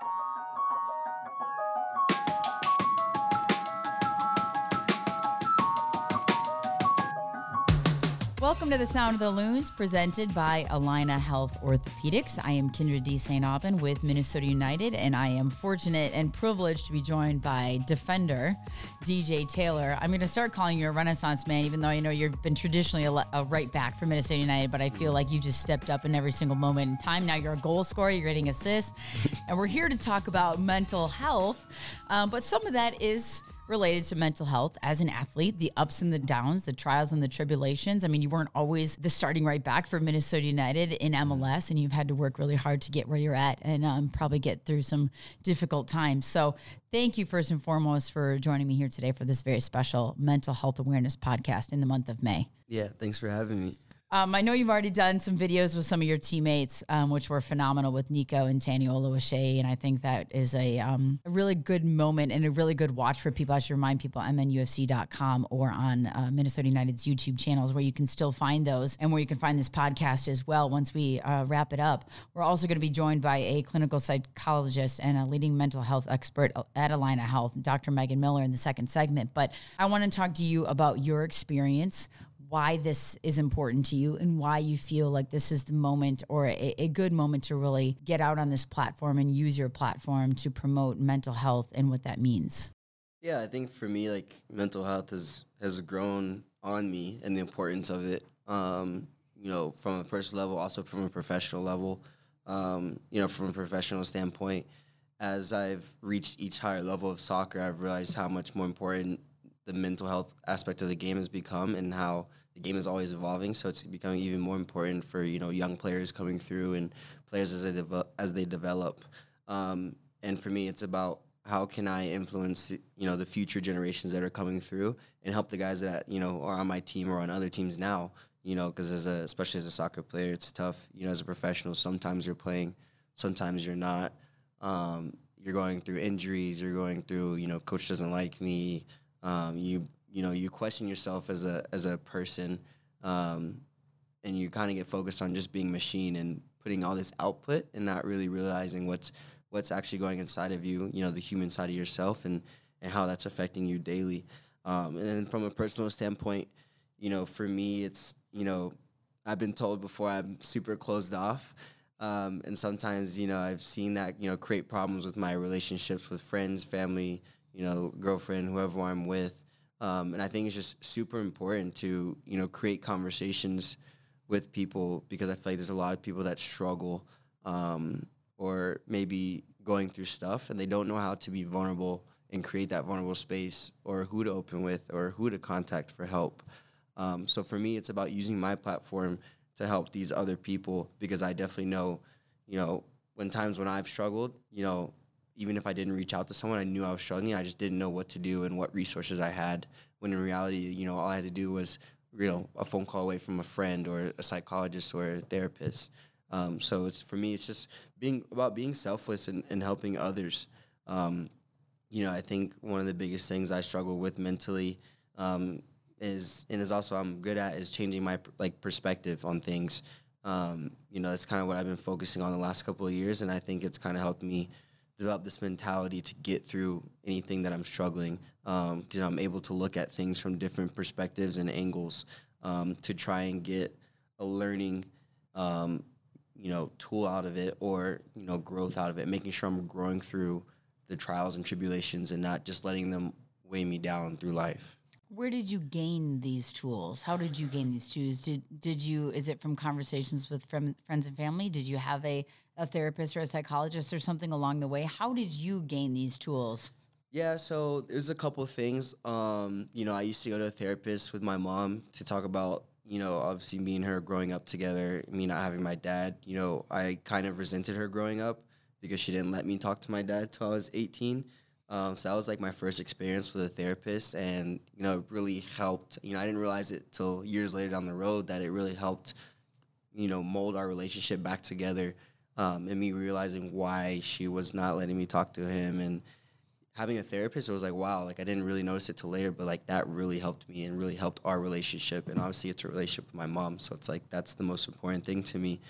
Thank you. Welcome to the Sound of the Loons, presented by Allina Health Orthopedics. I am Kyndra de St. Aubin with Minnesota United, and I am fortunate and privileged to be joined by defender DJ Taylor. I'm going to start calling you a Renaissance man, even though I know you've been traditionally a, a right back for Minnesota United, but I feel like you just stepped up in every single moment in time. Now you're a goal scorer, you're getting assists, and we're here to talk about mental health. Um, but some of that is related to mental health as an athlete, the ups and the downs, the trials and the tribulations. I mean, you weren't always the starting right back for Minnesota United in MLS, and you've had to work really hard to get where you're at and um, probably get through some difficult times. So, thank you first and foremost for joining me here today for this very special mental health awareness podcast in the month of May. Yeah, thanks for having me. Um, I know you've already done some videos with some of your teammates, um, which were phenomenal with Nico and Tani Oluwaseyi, and I think that is a, um, a, really good moment and a really good watch for people. I should remind people, mnufc.com or on uh, Minnesota United's YouTube channels where you can still find those and where you can find this podcast as well once we uh, wrap it up. We're also going to be joined by a clinical psychologist and a leading mental health expert at Allina Health, Dr. Megan Miller, in the second segment. But I want to talk to you about your experience why this is important to you and why you feel like this is the moment or a, a, good moment to really get out on this platform and use your platform to promote mental health and what that means. Yeah, I think for me, like mental health has has grown on me and the importance of it. Um, you know, from a personal level, also from a professional level. Um, you know, from a professional standpoint, as I've reached each higher level of soccer, I've realized how much more important the mental health aspect of the game has become and how the game is always evolving. So it's becoming even more important for you know young players coming through and players as they develop. As they develop. Um, and for me, it's about how can I influence you know the future generations that are coming through and help the guys that you know are on my team or on other teams now. You know, because as a especially as a soccer player, it's tough. You know, as a professional, sometimes you're playing, sometimes you're not. Um, you're going through injuries. You're going through you know, coach doesn't like me. Um, you you know you question yourself as a as a person, um, and you kind of get focused on just being machine and putting all this output and not really realizing what's what's actually going inside of you. You know the human side of yourself and and how that's affecting you daily. Um, and then from a personal standpoint, you know, for me, it's you know, I've been told before I'm super closed off. Um, and sometimes, you know, I've seen that, you know, create problems with my relationships with friends, family, you know, girlfriend, whoever I'm with. Um, and I think it's just super important to, you know, create conversations with people because I feel like there's a lot of people that struggle um, or maybe going through stuff and they don't know how to be vulnerable and create that vulnerable space or who to open with or who to contact for help. Um, so for me, it's about using my platform to help these other people because I definitely know, you know, when times when I've struggled, you know, even if I didn't reach out to someone, I knew I was struggling. I just didn't know what to do and what resources I had. When in reality, you know, all I had to do was, you know, a phone call away from a friend or a psychologist or a therapist. Um, so it's for me, it's just being about being selfless and, and helping others. Um, you know, I think one of the biggest things I struggle with mentally um, is, and is also I'm good at, is changing my like perspective on things. Um, you know, that's kind of what I've been focusing on the last couple of years, and I think it's kind of helped me develop this mentality to get through anything that I'm struggling because um, I'm able to look at things from different perspectives and angles um, to try and get a learning um, you know tool out of it or you know growth out of it making sure I'm growing through the trials and tribulations and not just letting them weigh me down through life where did you gain these tools? How did you gain these tools? Did did you is it from conversations with friends and family? Did you have a, a therapist or a psychologist or something along the way? How did you gain these tools? Yeah, so there's a couple of things. Um, you know, I used to go to a therapist with my mom to talk about, you know, obviously me and her growing up together, me not having my dad. You know, I kind of resented her growing up because she didn't let me talk to my dad till I was 18. Um, so that was like my first experience with a therapist, and you know, it really helped. You know, I didn't realize it till years later down the road that it really helped, you know, mold our relationship back together, um, and me realizing why she was not letting me talk to him, and having a therapist. It was like, wow, like I didn't really notice it till later, but like that really helped me and really helped our relationship. And obviously, it's a relationship with my mom, so it's like that's the most important thing to me.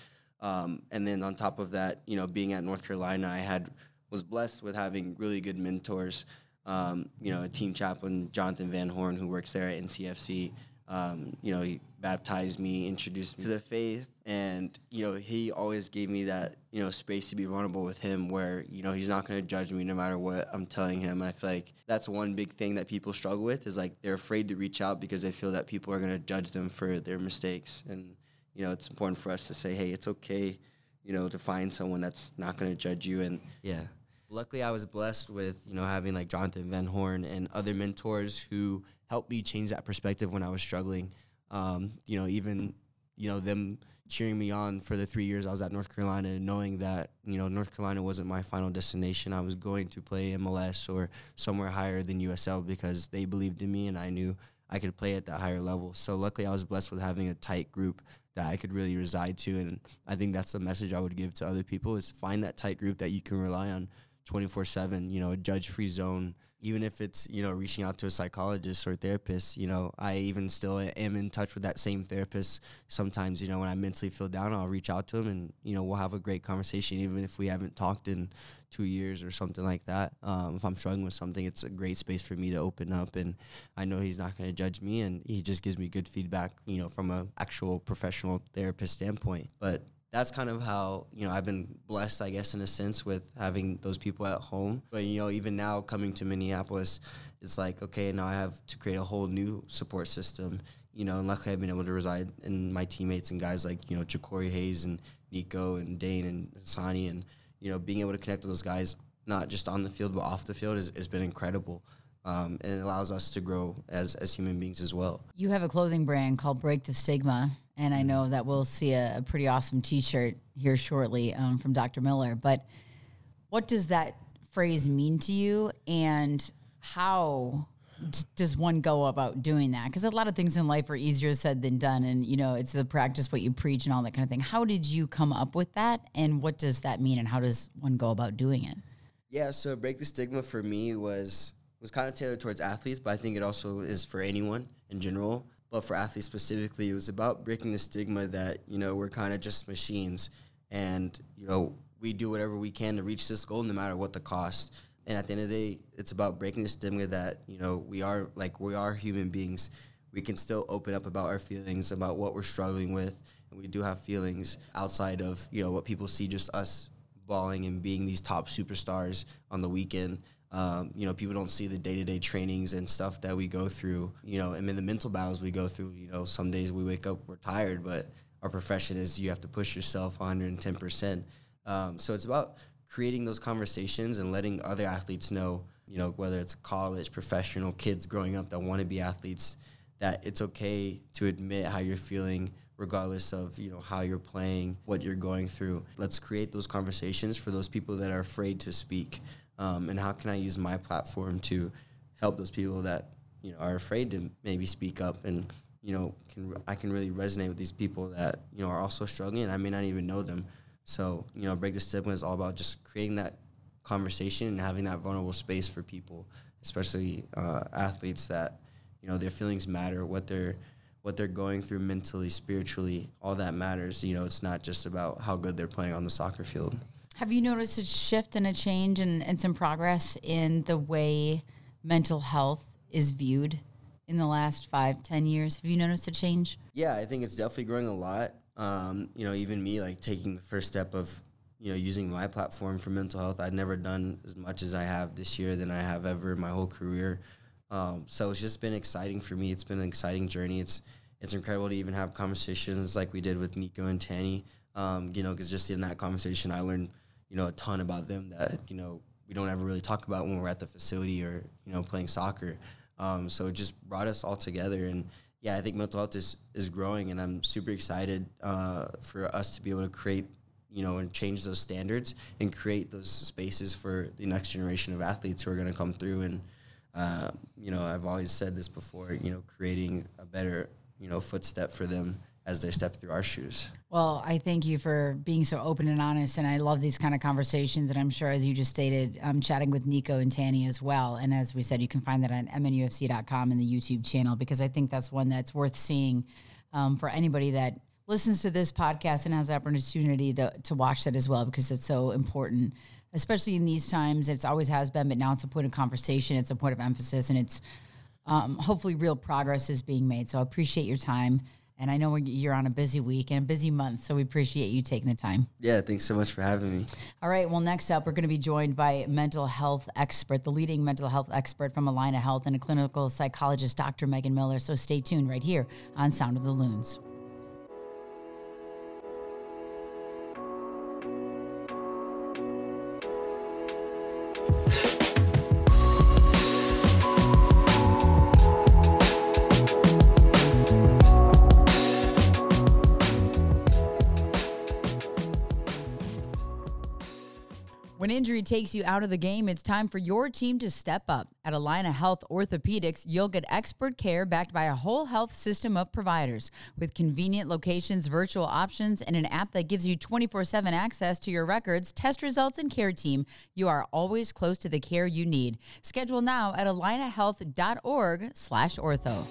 Um, and then on top of that, you know, being at North Carolina, I had was blessed with having really good mentors. Um, you know, a team chaplain, Jonathan Van Horn, who works there at NCFC. Um, you know, he baptized me, introduced me to the faith, and you know, he always gave me that you know space to be vulnerable with him, where you know he's not going to judge me no matter what I'm telling him. And I feel like that's one big thing that people struggle with is like they're afraid to reach out because they feel that people are going to judge them for their mistakes, and you know, it's important for us to say, hey, it's okay, you know, to find someone that's not going to judge you, and yeah. Luckily, I was blessed with you know having like Jonathan Van Horn and other mentors who helped me change that perspective when I was struggling. Um, you know, even you know them cheering me on for the three years I was at North Carolina, knowing that you know North Carolina wasn't my final destination. I was going to play MLS or somewhere higher than USL because they believed in me and I knew I could play at that higher level. So luckily, I was blessed with having a tight group that I could really reside to, and I think that's the message I would give to other people: is find that tight group that you can rely on, twenty four seven. You know, a judge free zone even if it's you know reaching out to a psychologist or a therapist you know i even still am in touch with that same therapist sometimes you know when i mentally feel down i'll reach out to him and you know we'll have a great conversation even if we haven't talked in two years or something like that um, if i'm struggling with something it's a great space for me to open up and i know he's not going to judge me and he just gives me good feedback you know from a actual professional therapist standpoint but that's kind of how you know I've been blessed, I guess, in a sense, with having those people at home. But you know, even now coming to Minneapolis, it's like okay, now I have to create a whole new support system. You know, and luckily I've been able to reside in my teammates and guys like you know Jacori Hayes and Nico and Dayne and Sani, and you know, being able to connect with those guys not just on the field but off the field has, has been incredible. Um, and it allows us to grow as, as human beings as well. You have a clothing brand called Break the Stigma, and I know that we'll see a, a pretty awesome T-shirt here shortly um, from Dr. Miller. But what does that phrase mean to you, and how d- does one go about doing that? Because a lot of things in life are easier said than done, and you know it's the practice what you preach and all that kind of thing. How did you come up with that, and what does that mean, and how does one go about doing it? Yeah, so break the stigma for me was was kind of tailored towards athletes, but I think it also is for anyone in general but for athletes specifically, it was about breaking the stigma that you know we're kind of just machines, and you know we do whatever we can to reach this goal, no matter what the cost. And at the end of the day, it's about breaking the stigma that you know we are like we are human beings. We can still open up about our feelings, about what we're struggling with, and we do have feelings outside of you know what people see just us and being these top superstars on the weekend. Um, you know, people don't see the day to day trainings and stuff that we go through. You know, I mean, the mental battles we go through. You know, some days we wake up, we're tired, but our profession is you have to push yourself 110%. Um, so it's about creating those conversations and letting other athletes know, you know, whether it's college, professional, kids growing up that want to be athletes, that it's okay to admit how you're feeling regardless of you know how you're playing what you're going through let's create those conversations for those people that are afraid to speak um, and how can I use my platform to help those people that you know are afraid to maybe speak up and you know can I can really resonate with these people that you know are also struggling and I may not even know them. So you know, break the stigma is all about just creating that conversation and having that vulnerable space for people, especially uh, athletes that you know their feelings matter, what they're what they're going through mentally, spiritually, all that matters. You know, it's not just about how good they're playing on the soccer field. Have you noticed a shift and a change and, and some progress in the way mental health is viewed in the last five, ten years? Have you noticed a change? Yeah, I think it's definitely growing a lot. Um, you know, even me, like taking the first step of, you know, using my platform for mental health. I'd never done as much as I have this year than I have ever in my whole career. Um, so it's just been exciting for me. It's been an exciting journey. It's it's incredible to even have conversations like we did with Nico and Tani. Um, you know, because just in that conversation, I learned you know a ton about them that you know we don't ever really talk about when we're at the facility or you know playing soccer. Um, so it just brought us all together, and yeah, I think mental health is is growing, and I'm super excited uh, for us to be able to create you know and change those standards and create those spaces for the next generation of athletes who are going to come through and. Uh, you know, I've always said this before. You know, creating a better, you know, footstep for them as they step through our shoes. Well, I thank you for being so open and honest, and I love these kind of conversations. And I'm sure, as you just stated, I'm chatting with Nico and Tani as well. And as we said, you can find that on mnufc.com and the YouTube channel because I think that's one that's worth seeing um, for anybody that listens to this podcast and has the opportunity to, to watch that as well because it's so important, especially in these times. It's always has been, but now it's a point of conversation, it's a point of emphasis, and it's um, hopefully real progress is being made. So I appreciate your time. And I know you're on a busy week and a busy month, so we appreciate you taking the time. Yeah, thanks so much for having me. All right, well, next up, we're going to be joined by mental health expert, the leading mental health expert from Allina Health, and a clinical psychologist, Dr. Megan Miller. So stay tuned right here on Sound of the Loons. When injury takes you out of the game, it's time for your team to step up. At Allina Health Orthopedics, you'll get expert care backed by a whole health system of providers with convenient locations, virtual options, and an app that gives you 24/7 access to your records, test results, and care team. You are always close to the care you need. Schedule now at allinahealth.org/ortho.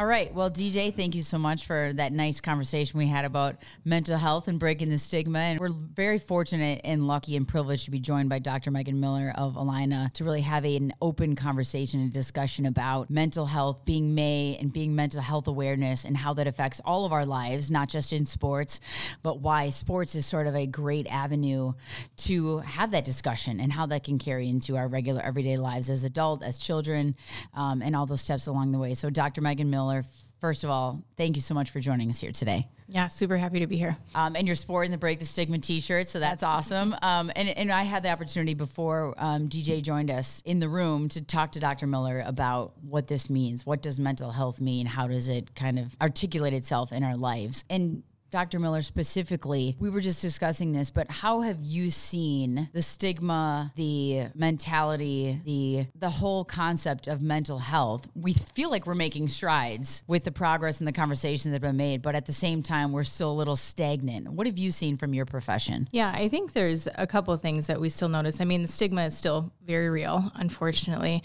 All right. Well, DJ, thank you so much for that nice conversation we had about mental health and breaking the stigma. And we're very fortunate and lucky and privileged to be joined by Dr. Megan Miller of Allina to really have an open conversation and discussion about mental health, being May, and being mental health awareness and how that affects all of our lives, not just in sports, but why sports is sort of a great avenue to have that discussion and how that can carry into our regular everyday lives as adults, as children, um, and all those steps along the way. So, Dr. Megan Miller Miller, first of all, thank you so much for joining us here today. Yeah, super happy to be here. Um, and you're sporting the Break the Stigma T-shirt, so that's awesome. Um, and and I had the opportunity before um, DJ joined us in the room to talk to Dr. Miller about what this means. What does mental health mean? How does it kind of articulate itself in our lives? And Dr. Miller specifically, we were just discussing this, but how have you seen the stigma, the mentality, the the whole concept of mental health? We feel like we're making strides with the progress and the conversations that have been made, but at the same time we're still a little stagnant. What have you seen from your profession? Yeah, I think there's a couple of things that we still notice. I mean, the stigma is still very real, unfortunately.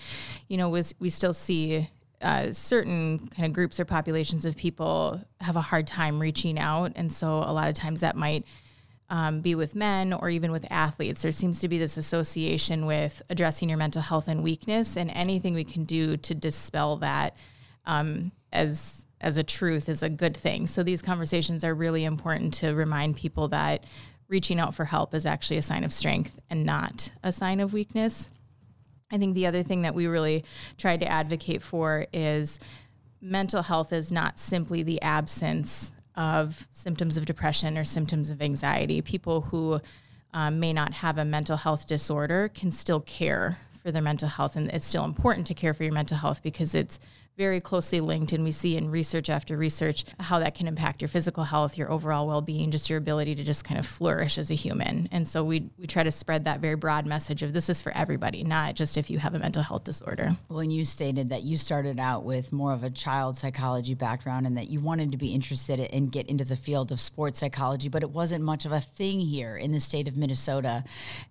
You know, was we still see uh, certain kind of groups or populations of people have a hard time reaching out. And so a lot of times that might um, be with men or even with athletes. There seems to be this association with addressing your mental health and weakness, and anything we can do to dispel that um, as as a truth is a good thing. So these conversations are really important to remind people that reaching out for help is actually a sign of strength and not a sign of weakness. I think the other thing that we really tried to advocate for is mental health is not simply the absence of symptoms of depression or symptoms of anxiety. People who um, may not have a mental health disorder can still care for their mental health, and it's still important to care for your mental health because it's very closely linked and we see in research after research how that can impact your physical health your overall well-being just your ability to just kind of flourish as a human. And so we we try to spread that very broad message of this is for everybody not just if you have a mental health disorder. When you stated that you started out with more of a child psychology background and that you wanted to be interested in get into the field of sports psychology but it wasn't much of a thing here in the state of minnesota.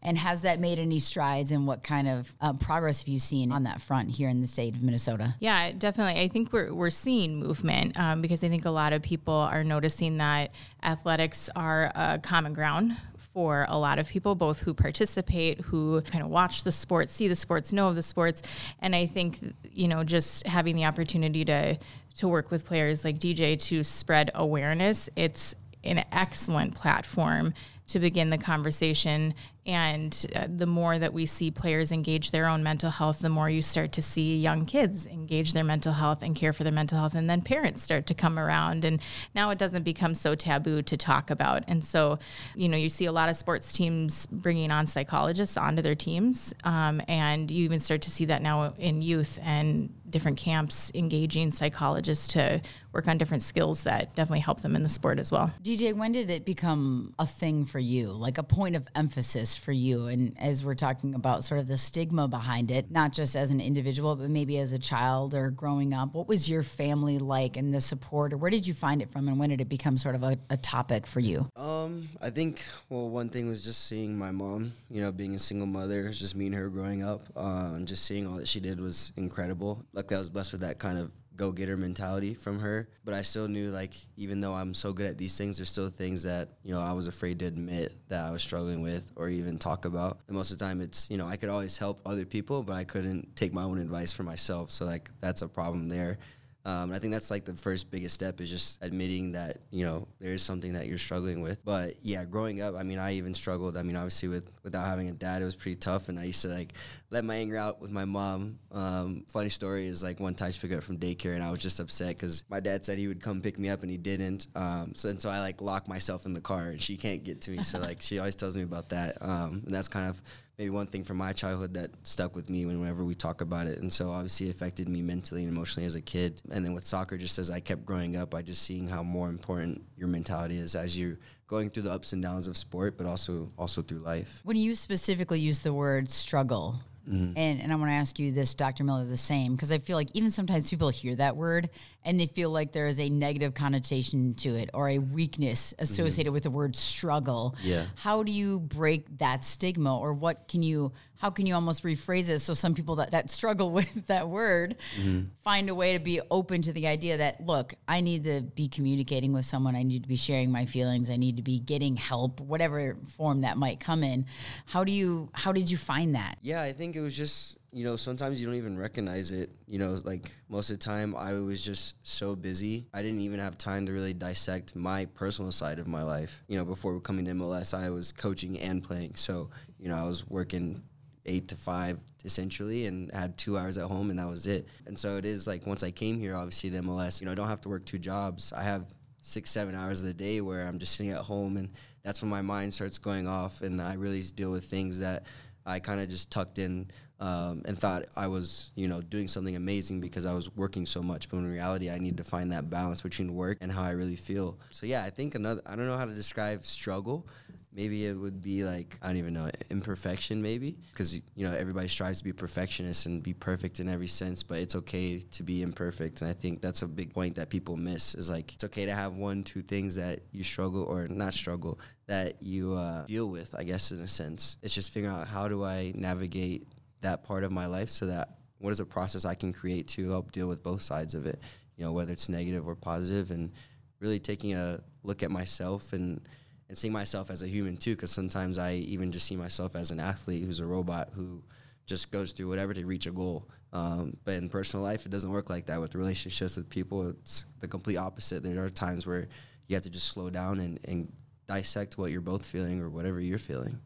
And has that made any strides and what kind of uh, progress have you seen on that front here in the state of minnesota? Yeah definitely definitely. I think we're we're seeing movement um, because I think a lot of people are noticing that athletics are a common ground for a lot of people, both who participate, who kind of watch the sports, see the sports, know of the sports, and I think you know just having the opportunity to to work with players like DJ to spread awareness, it's an excellent platform to begin the conversation and uh, the more that we see players engage their own mental health, the more you start to see young kids engage their mental health and care for their mental health. And then parents start to come around. And now it doesn't become so taboo to talk about. And so, you know, you see a lot of sports teams bringing on psychologists onto their teams. Um, and you even start to see that now in youth and different camps engaging psychologists to work on different skills that definitely help them in the sport as well. DJ, when did it become a thing for you, like a point of emphasis for you? And as we're talking about sort of the stigma behind it, not just as an individual, but maybe as a child or growing up, what was your family like and the support, or where did you find it from, and when did it become sort of a, a topic for you? Um, I think well, one thing was just seeing my mom. You know, being a single mother, just me and her growing up, uh, and just seeing all that she did was incredible. Luckily, I was blessed with that kind of go getter mentality from her. But I still knew like even though I'm so good at these things, there's still things that you know I was afraid to admit that I was struggling with or even talk about. And most of the time, it's you know I could always help other people, but I couldn't take my own advice for myself. So like that's a problem there. Um, and I think that's like the first biggest step is just admitting that you know there is something that you're struggling with. But yeah, growing up, I mean, I even struggled. I mean, obviously with without having a dad, it was pretty tough, and I used to like let my anger out with my mom. Um, funny story is like one time she picked me up from daycare, and I was just upset because my dad said he would come pick me up, and he didn't. Um, so and so I like locked myself in the car, and she can't get to me. So like she always tells me about that, um, and that's kind of maybe one thing from my childhood that stuck with me whenever we talk about it. And so obviously it affected me mentally and emotionally as a kid. And then with soccer, just as I kept growing up, I just seeing how more important your mentality is as you're going through the ups and downs of sport, but also also through life. When you specifically use the word struggle, Mm-hmm. And, and I want to ask you this, Dr. Miller, the same, because I feel like even sometimes people hear that word and they feel like there is a negative connotation to it or a weakness associated mm-hmm. with the word struggle. Yeah. How do you break that stigma or what can you how can you almost rephrase it so some people that, that struggle with that word mm-hmm. find a way to be open to the idea that look i need to be communicating with someone i need to be sharing my feelings i need to be getting help whatever form that might come in how do you how did you find that yeah i think it was just you know sometimes you don't even recognize it you know like most of the time i was just so busy i didn't even have time to really dissect my personal side of my life. You know before coming to mls i was coaching and playing. So you know i was working eight to five essentially and had two hours at home and that was it. And so it is like once i came here obviously to mls you know i don't have to work two jobs. I have six seven hours of the day where i'm just sitting at home and that's when my mind starts going off and i really deal with things that i kind of just tucked in um, and thought i was you know doing something amazing because i was working so much. But in reality i need to find that balance between work and how i really feel. So yeah i think another i don't know how to describe struggle. Maybe it would be like i don't even know imperfection maybe? Because you know everybody strives to be perfectionist and be perfect in every sense but it's okay to be imperfect. And i think that's a big point that people miss is like it's okay to have one two things that you struggle or not struggle that you uh, deal with i guess in a sense. It's just figuring out how do i navigate that part of my life so that what is a process i can create to help deal with both sides of it you know whether it's negative or positive and really taking a look at myself and and seeing myself as a human too, because sometimes I even just see myself as an athlete who's a robot who just goes through whatever to reach a goal. Um, but in personal life, it doesn't work like that. With relationships with people, it's the complete opposite. There are times where you have to just slow down and, and dissect what you're both feeling or whatever you're feeling.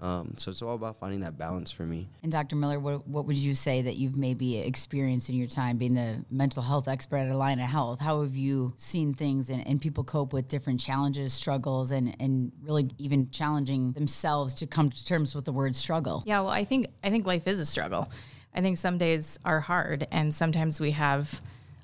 Um, so it's all about finding that balance for me. And Dr. Miller, what, what would you say that you've maybe experienced in your time being the mental health expert at Allina Health? How have you seen things and, and people cope with different challenges, struggles, and, and really even challenging themselves to come to terms with the word struggle? Yeah, well, I think I think life is a struggle. I think some days are hard, and sometimes we have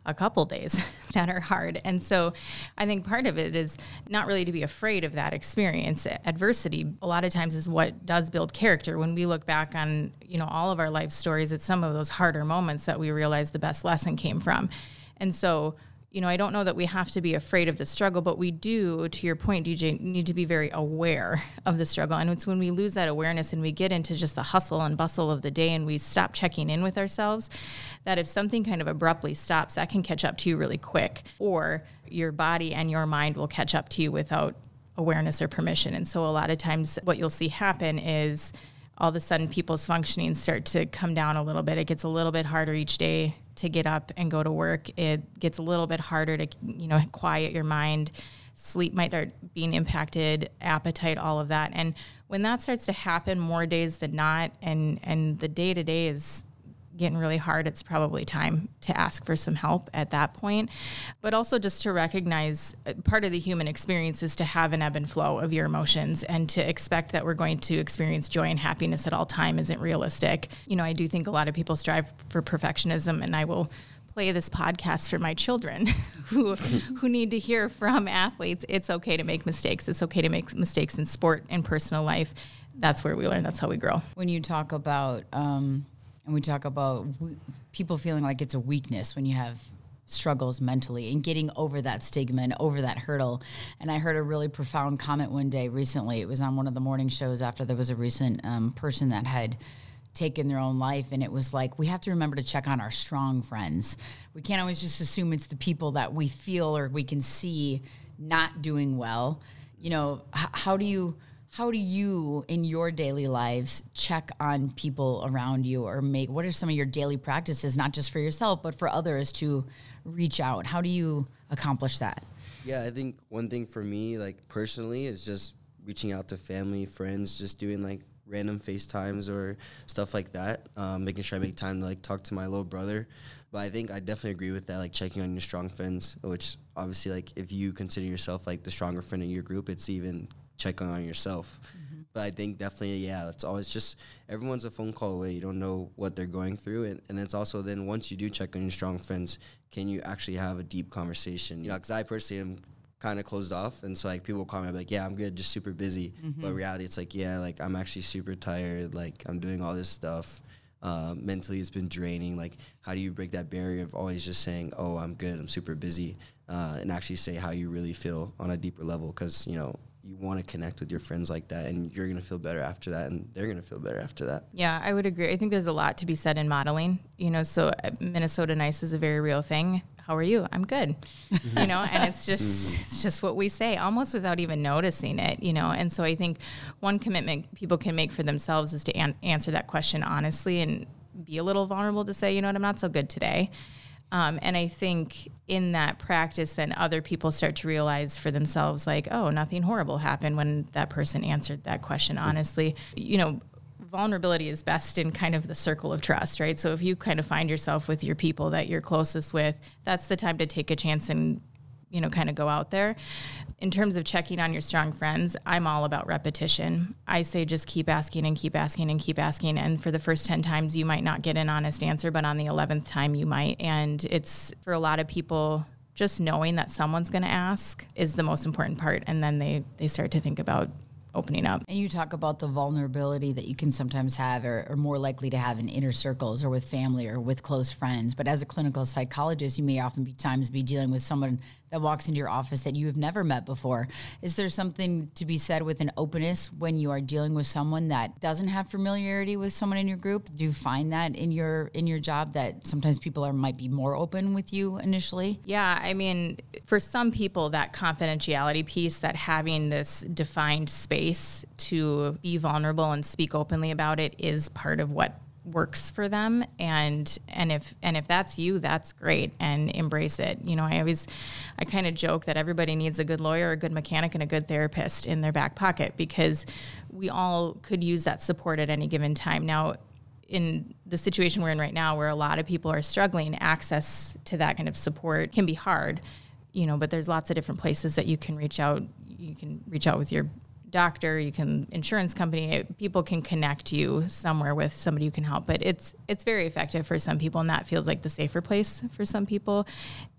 a couple days that are hard. And so I think part of it is not really to be afraid of that experience. Adversity a lot of times is what does build character. When we look back on, you know, all of our life stories, it's some of those harder moments that we realize the best lesson came from. And so you know, I don't know that we have to be afraid of the struggle, but we do, to your point, DJ, need to be very aware of the struggle. And it's when we lose that awareness and we get into just the hustle and bustle of the day and we stop checking in with ourselves, that if something kind of abruptly stops, that can catch up to you really quick. Or your body and your mind will catch up to you without awareness or permission. And so a lot of times what you'll see happen is all of a sudden people's functioning start to come down a little bit. It gets a little bit harder each day to get up and go to work. It gets a little bit harder to, you know, quiet your mind. Sleep might start being impacted, appetite, all of that. And when that starts to happen more days than not, and and the day to day is getting really hard, it's probably time to ask for some help at that point. But also just to recognize uh, part of the human experience is to have an ebb and flow of your emotions and to expect that we're going to experience joy and happiness at all time isn't realistic. You know, I do think a lot of people strive for perfectionism and I will play this podcast for my children who who need to hear from athletes. It's okay to make mistakes. It's okay to make mistakes in sport and personal life. That's where we learn. That's how we grow. When you talk about um, and we talk about w- people feeling like it's a weakness when you have struggles mentally and getting over that stigma and over that hurdle. And I heard a really profound comment one day recently. It was on one of the morning shows after there was a recent um, person that had taken their own life and it was like we have to remember to check on our strong friends we can't always just assume it's the people that we feel or we can see not doing well you know h- how do you how do you in your daily lives check on people around you or make what are some of your daily practices not just for yourself but for others to reach out how do you accomplish that Yeah, I think one thing for me, like personally, is just reaching out to family, friends, just doing like random FaceTimes or stuff like that. Um, making sure I make time to like talk to my little brother. But I think I definitely agree with that, like checking on your strong friends, which obviously like if you consider yourself like the stronger friend in your group, it's even checking on yourself. But I think definitely, yeah, it's always just everyone's a phone call away. You don't know what they're going through, and, and it's also then once you do check on your strong friends, can you actually have a deep conversation? You know, because I personally am kind of closed off, and so like people call me I'm like, yeah, I'm good, just super busy. But reality, it's like, yeah, like I'm actually super tired. Like I'm doing all this stuff. Um, mentally, it's been draining. Like, how do you break that barrier of always just saying, "Oh, I'm good, I'm super busy," uh, and actually say how you really feel on a deeper level? Because you know you want to connect with your friends like that, and you're gonna feel better after that, and they're gonna feel better after that. Yeah, I would agree. I think there's a lot to be said in modeling. You know, so uh, Minnesota nice is a very real thing. How are you? I'm good. you know, and it's just it's just what we say almost without even noticing it, you know. And so I think one commitment people can make for themselves is to an- answer that question honestly and be a little vulnerable to say, you know what, I'm not so good today. Um, and I think in that practice, then other people start to realize for themselves, like, oh, nothing horrible happened when that person answered that question honestly. You know, vulnerability is best in kind of the circle of trust, right? So if you kind of find yourself with your people that you're closest with, that's the time to take a chance and you know, kind of go out there. In terms of checking on your strong friends, I'm all about repetition. I say just keep asking and keep asking and keep asking. And for the first 10 times, you might not get an honest answer, but on the 11th time, you might. And it's for a lot of people, just knowing that someone's going to ask is the most important part. And then they, they start to think about opening up. And you talk about the vulnerability that you can sometimes have or, or more likely to have in inner circles or with family or with close friends. But as a clinical psychologist, you may often be times be dealing with someone that walks into your office that you have never met before. Is there something to be said with an openness when you are dealing with someone that doesn't have familiarity with someone in your group? Do you find that in your in your job that sometimes people are might be more open with you initially? Yeah, I mean, for some people, that confidentiality piece, that having this defined space to be vulnerable and speak openly about it is part of what works for them. And and if and if that's you that's great and embrace it. You know i always i kind of joke that everybody needs a good lawyer a good mechanic and a good therapist in their back pocket because we all could use that support at any given time. Now in the situation we're in right now where a lot of people are struggling access to that kind of support can be hard you know but there's lots of different places that you can reach out you can reach out with your doctor you can insurance company people can connect you somewhere with somebody who can help. But it's it's very effective for some people and that feels like the safer place for some people.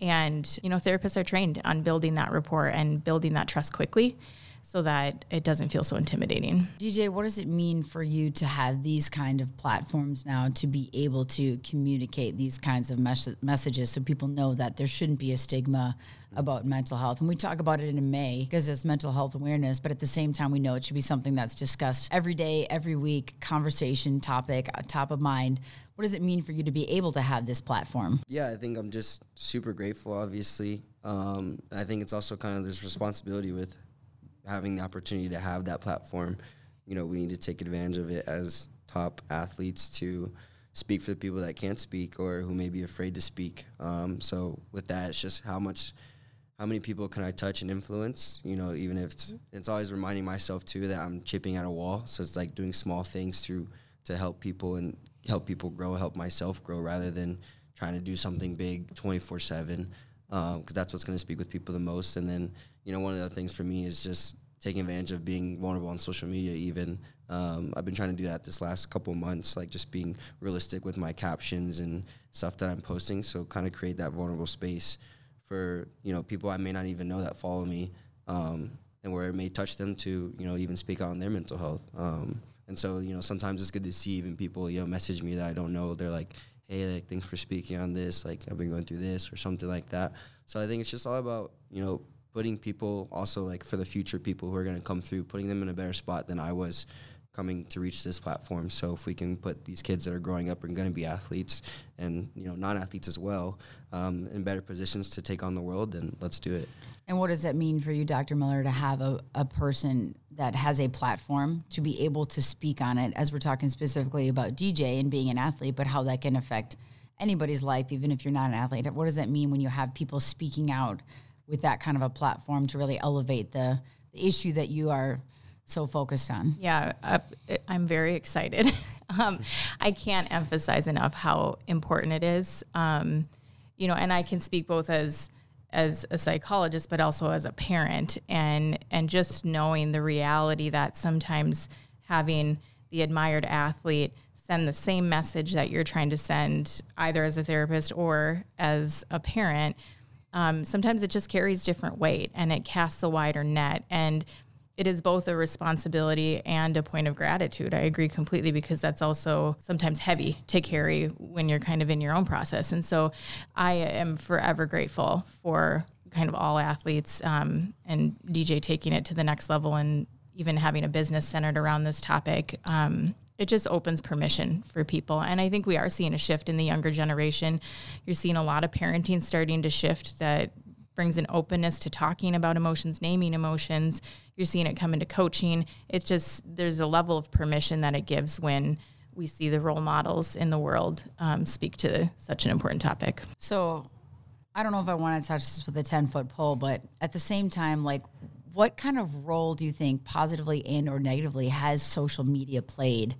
And you know therapists are trained on building that rapport and building that trust quickly so that it doesn't feel so intimidating. DJ, what does it mean for you to have these kind of platforms now to be able to communicate these kinds of mes- messages so people know that there shouldn't be a stigma about mental health? And we talk about it in May because it's mental health awareness, but at the same time, we know it should be something that's discussed every day, every week, conversation topic, uh, top of mind. What does it mean for you to be able to have this platform? Yeah, I think I'm just super grateful, obviously. Um, I think it's also kind of this responsibility with having the opportunity to have that platform. You know, we need to take advantage of it as top athletes to speak for the people that can't speak or who may be afraid to speak. Um, so with that, it's just how much, how many people can I touch and influence? You know, even if it's, it's always reminding myself too that I'm chipping at a wall. So it's like doing small things through to help people and help people grow, help myself grow, rather than trying to do something big 24 seven. Because that's what's going to speak with people the most. And then, you know, one of the things for me is just taking advantage of being vulnerable on social media even. Um, i've been trying to do that this last couple months like just being realistic with my captions and stuff that i'm posting. So kind of create that vulnerable space for you know people i may not even know that follow me um, and where it may touch them to you know even speak out on their mental health. Um, and so you know sometimes it's good to see even people you know message me that i don't know. They're like hey like thanks for speaking on this like i've been going through this or something like that so i think it's just all about you know putting people also like for the future people who are going to come through, putting them in a better spot than I was coming to reach this platform. So if we can put these kids that are growing up and going to be athletes and you know non-athletes as well um, in better positions to take on the world, then let's do it. And what does that mean for you, Dr. Miller, to have a, a person that has a platform to be able to speak on it, as we're talking specifically about DJ and being an athlete, but how that can affect anybody's life, even if you're not an athlete? What does that mean when you have people speaking out with that kind of a platform to really elevate the, the issue that you are so focused on. Yeah, uh, I'm very excited. um, I can't emphasize enough how important it is. Um, you know, and I can speak both as as a psychologist, but also as a parent, and and just knowing the reality that sometimes having the admired athlete send the same message that you're trying to send, either as a therapist or as a parent, um, sometimes it just carries different weight and it casts a wider net. And it is both a responsibility and a point of gratitude. I agree completely because that's also sometimes heavy to carry when you're kind of in your own process. And so I am forever grateful for kind of all athletes um, and DJ taking it to the next level and even having a business centered around this topic. Um, it just opens permission for people. And I think we are seeing a shift in the younger generation. You're seeing a lot of parenting starting to shift that brings an openness to talking about emotions, naming emotions. You're seeing it come into coaching. It's just, there's a level of permission that it gives when we see the role models in the world um, speak to such an important topic. So I don't know if I want to touch this with a 10 foot pole, but at the same time, like, what kind of role do you think positively and or negatively has social media played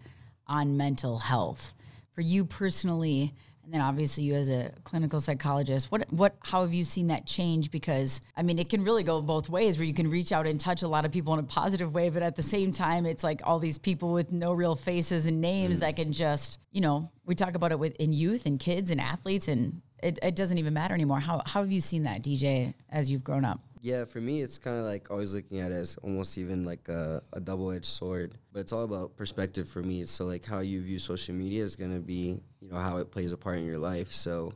on mental health for you personally and then obviously you as a clinical psychologist what what how have you seen that change because i mean it can really go both ways where you can reach out and touch a lot of people in a positive way but at the same time it's like all these people with no real faces and names mm. that can just you know we talk about it with in youth and kids and athletes and it, it doesn't even matter anymore how, how have you seen that dj as you've grown up yeah, for me, it's kind of like always looking at it as almost even like a, a double edged sword. But it's all about perspective for me. So, like, how you view social media is going to be, you know, how it plays a part in your life. So,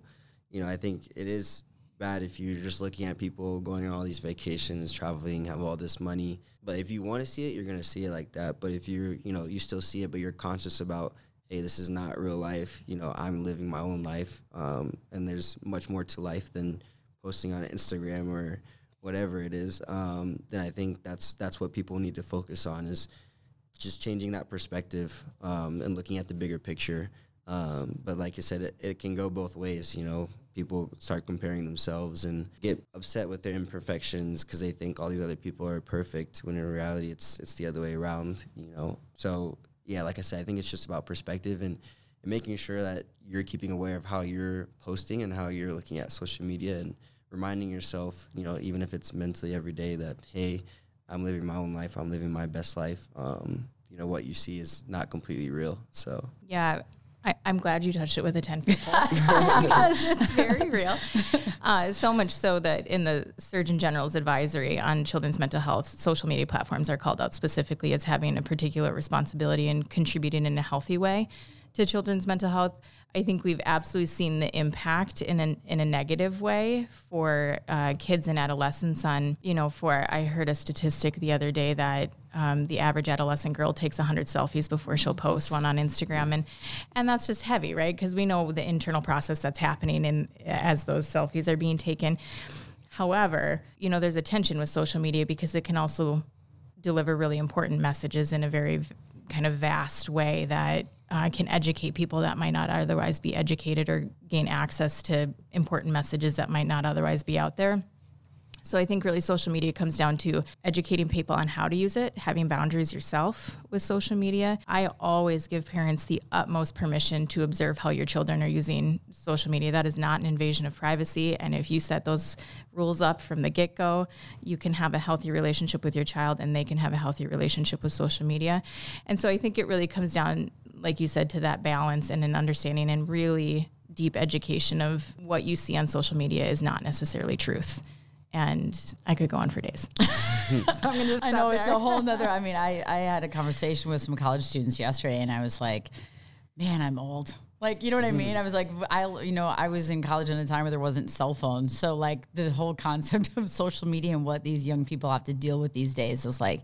you know, I think it is bad if you're just looking at people going on all these vacations, traveling, have all this money. But if you want to see it, you're going to see it like that. But if you're, you know, you still see it, but you're conscious about, hey, this is not real life. You know, I'm living my own life. Um, and there's much more to life than posting on Instagram or, whatever it is, um, then I think that's that's what people need to focus on is just changing that perspective um, and looking at the bigger picture. Um, but like I said, it, it can go both ways. You know, people start comparing themselves and get upset with their imperfections because they think all these other people are perfect. When in reality, it's it's the other way around. You know, so yeah, like I said, I think it's just about perspective and, and making sure that you're keeping aware of how you're posting and how you're looking at social media and reminding yourself, you know, even if it's mentally every day, that hey, I'm living my own life. I'm living my best life. Um, you know, what you see is not completely real. So yeah. I, am glad you touched it with a 10 foot pole because it's very real. Uh, so much so that in the Surgeon General's advisory on children's mental health, social media platforms are called out specifically as having a particular responsibility and contributing in a healthy way to children's mental health. I think we've absolutely seen the impact in a, in a negative way for uh, kids and adolescents on, you know, for, I heard a statistic the other day that um, the average adolescent girl takes 100 selfies before she'll post one on Instagram. And, and that's just heavy, right? Because we know the internal process that's happening in, as those selfies are being taken. However, you know, there's a tension with social media because it can also deliver really important messages in a very kind of vast way that uh, can educate people that might not otherwise be educated or gain access to important messages that might not otherwise be out there. So I think really social media comes down to educating people on how to use it, having boundaries yourself with social media. I always give parents the utmost permission to observe how your children are using social media. That is not an invasion of privacy. And if you set those rules up from the get go, you can have a healthy relationship with your child and they can have a healthy relationship with social media. And so I think it really comes down, like you said, to that balance and an understanding and really deep education of what you see on social media is not necessarily truth and I could go on for days. so I'm going I know there. it's a whole nother. I mean, I, I had a conversation with some college students yesterday and I was like, man, I'm old. Like, you know what I mean? Mm-hmm. I was like, I, you know, I was in college at a time where there wasn't cell phones. So, like, the whole concept of social media and what these young people have to deal with these days is like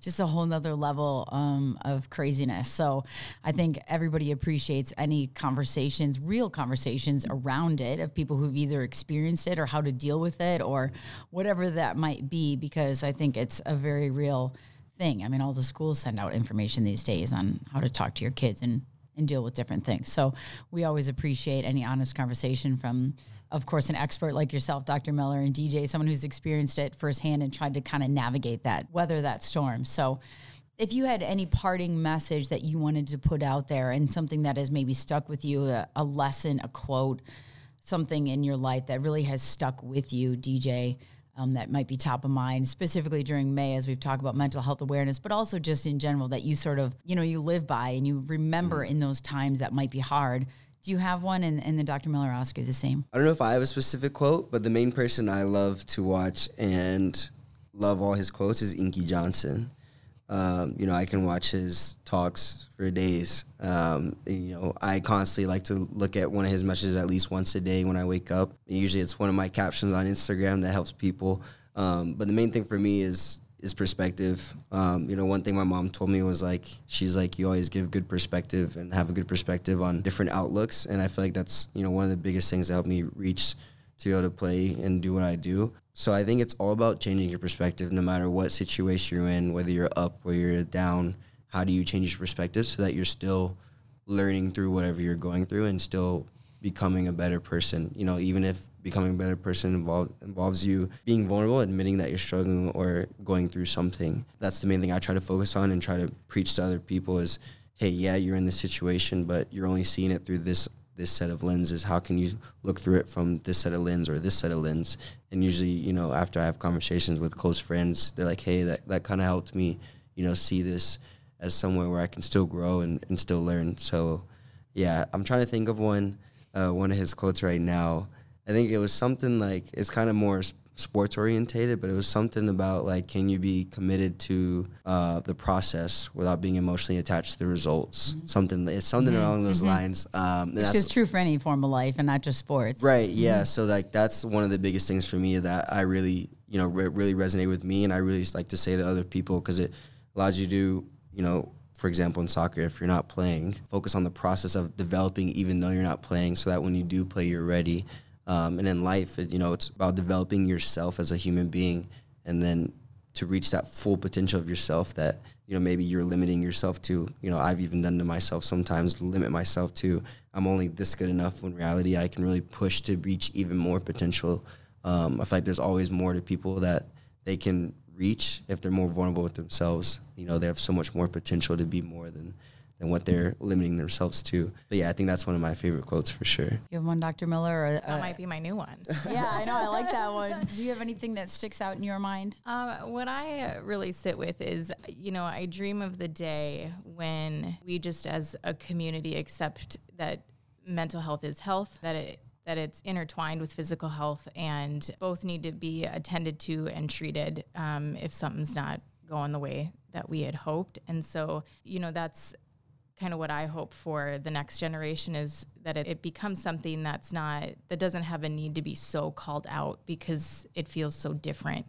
just a whole nother level um, of craziness. So, I think everybody appreciates any conversations, real conversations around it of people who've either experienced it or how to deal with it or whatever that might be, because I think it's a very real thing. I mean, all the schools send out information these days on how to talk to your kids and and deal with different things. So we always appreciate any honest conversation from, of course, an expert like yourself, Dr. Miller, and DJ, someone who's experienced it firsthand and tried to kind of navigate that, weather that storm. So if you had any parting message that you wanted to put out there and something that has maybe stuck with you, a, a lesson, a quote, something in your life that really has stuck with you, DJ, um, that might be top of mind, specifically during May, as we've talked about mental health awareness, but also just in general that you sort of, you know, you live by and you remember mm. in those times that might be hard. Do you have one? And, and then Dr. Miller you the same. I don't know if I have a specific quote, but the main person I love to watch and love all his quotes is Inky Johnson. Um, you know, I can watch his talks for days. Um, you know, I constantly like to look at one of his messages at least once a day when I wake up. Usually, it's one of my captions on Instagram that helps people. Um, but the main thing for me is is perspective. Um, you know, one thing my mom told me was like, she's like, you always give good perspective and have a good perspective on different outlooks. And I feel like that's you know one of the biggest things that helped me reach to be able to play and do what I do. So I think it's all about changing your perspective no matter what situation you're in, whether you're up or you're down. How do you change your perspective so that you're still learning through whatever you're going through and still becoming a better person? You know, even if becoming a better person involve, involves you being vulnerable, admitting that you're struggling or going through something. That's the main thing I try to focus on and try to preach to other people is, hey, yeah, you're in this situation, but you're only seeing it through this this set of lenses? How can you look through it from this set of lens or this set of lens? And usually you know after i have conversations with close friends they're like hey that, that kind of helped me you know see this as somewhere where i can still grow and, and still learn. So yeah i'm trying to think of one uh, one of his quotes right now. I think it was something like it's kind of more sports orientated, but it was something about like, can you be committed to uh, the process without being emotionally attached to the results? Mm-hmm. Something it's something mm-hmm. along those mm-hmm. lines. Um, Which is true for any form of life and not just sports. Right. Yeah. Mm-hmm. So like that's one of the biggest things for me that I really you know re- really resonate with me, and I really like to say to other people because it allows you to you know for example, in soccer, if you're not playing, focus on the process of developing even though you're not playing so that when you do play, you're ready. Um, and in life, you know, it's about developing yourself as a human being, and then to reach that full potential of yourself that you know maybe you're limiting yourself to. You know, I've even done to myself sometimes limit myself to I'm only this good enough. When reality, I can really push to reach even more potential. Um, I feel like there's always more to people that they can reach if they're more vulnerable with themselves. You know, they have so much more potential to be more than than what they're limiting themselves to. But yeah, I think that's one of my favorite quotes for sure. You have one, Dr. Miller? Or, uh, that might be my new one. yeah, I know. I like that one. Do you have anything that sticks out in your mind? Uh, what I really sit with is, you know, I dream of the day when we just as a community accept that mental health is health, that it that it's intertwined with physical health and both need to be attended to and treated um, if something's not going the way that we had hoped. And so, you know, that's kind of what I hope for the next generation is that it, it, becomes something that's not that doesn't have a need to be so called out because it feels so different,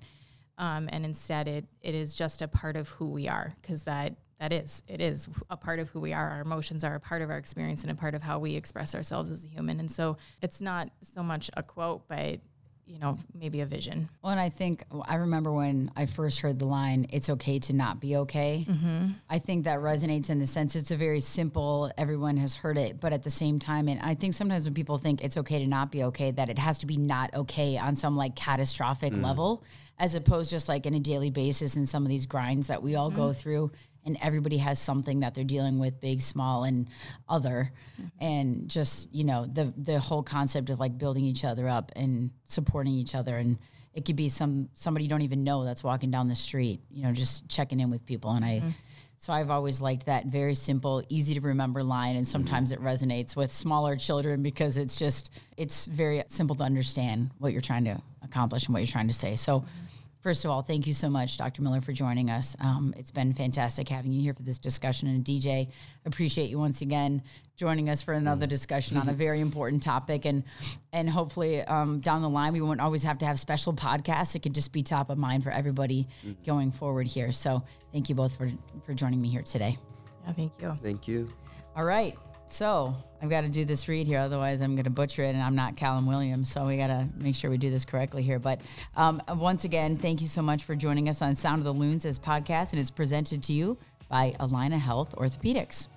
um, and instead it it is just a part of who we are because that that is it is a part of who we are. Our emotions are a part of our experience and a part of how we express ourselves as a human, and so it's not so much a quote, but you know, maybe a vision. Well, and I think I remember when I first heard the line, it's okay to not be okay. Mm-hmm. I think that resonates in the sense it's a very simple, everyone has heard it, but at the same time, and I think sometimes when people think it's okay to not be okay, that it has to be not okay on some like catastrophic level, as opposed just like in a daily basis in some of these grinds that we all go through. And everybody has something that they're dealing with, big, small, and other, mm-hmm. and just you know the the whole concept of like building each other up and supporting each other. And it could be some somebody you don't even know that's walking down the street you know just checking in with people. And i mm-hmm. so i've always liked that. Very simple easy to remember line. And sometimes it resonates with smaller children because it's just it's very simple to understand what you're trying to accomplish and what you're trying to say. So mm-hmm. First of all, thank you so much, Dr. Miller, for joining us. Um, it's been fantastic having you here for this discussion. And DJ, appreciate you once again joining us for another discussion on a very important topic. And and hopefully um, down the line, we won't always have to have special podcasts. It could just be top of mind for everybody going forward here. So thank you both for for joining me here today. Yeah, thank you. Thank you. All right. So I've got to do this read here, otherwise I'm going to butcher it, and I'm not Callum Williams. So we got to make sure we do this correctly here. But um, once again, thank you so much for joining us on Sound of the Loons as podcast, and it's presented to you by Allina Health Orthopedics.